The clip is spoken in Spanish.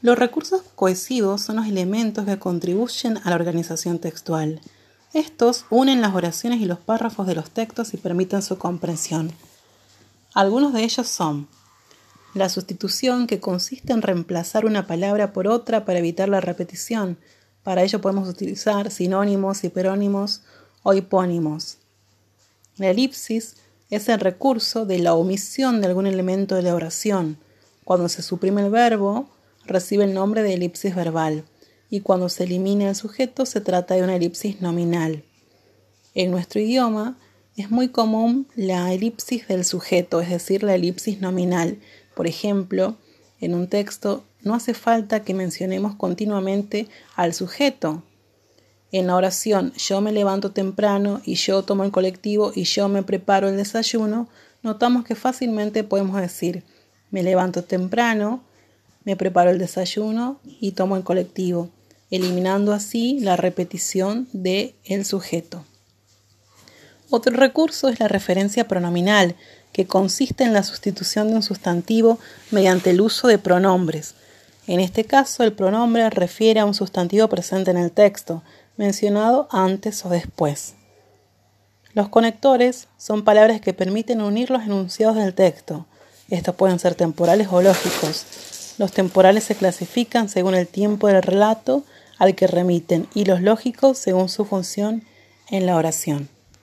Los recursos cohesivos son los elementos que contribuyen a la organización textual. Estos unen las oraciones y los párrafos de los textos y permiten su comprensión. Algunos de ellos son la sustitución, que consiste en reemplazar una palabra por otra para evitar la repetición. Para ello podemos utilizar sinónimos, hiperónimos o hipónimos. La elipsis es el recurso de la omisión de algún elemento de la oración. Cuando se suprime el verbo, recibe el nombre de elipsis verbal y cuando se elimina el sujeto se trata de una elipsis nominal. En nuestro idioma es muy común la elipsis del sujeto, es decir, la elipsis nominal. Por ejemplo, en un texto no hace falta que mencionemos continuamente al sujeto. En la oración yo me levanto temprano y yo tomo el colectivo y yo me preparo el desayuno, notamos que fácilmente podemos decir me levanto temprano, me preparo el desayuno y tomo el colectivo, eliminando así la repetición de el sujeto. Otro recurso es la referencia pronominal, que consiste en la sustitución de un sustantivo mediante el uso de pronombres. En este caso, el pronombre refiere a un sustantivo presente en el texto, mencionado antes o después. Los conectores son palabras que permiten unir los enunciados del texto. Estos pueden ser temporales o lógicos. Los temporales se clasifican según el tiempo del relato al que remiten y los lógicos según su función en la oración.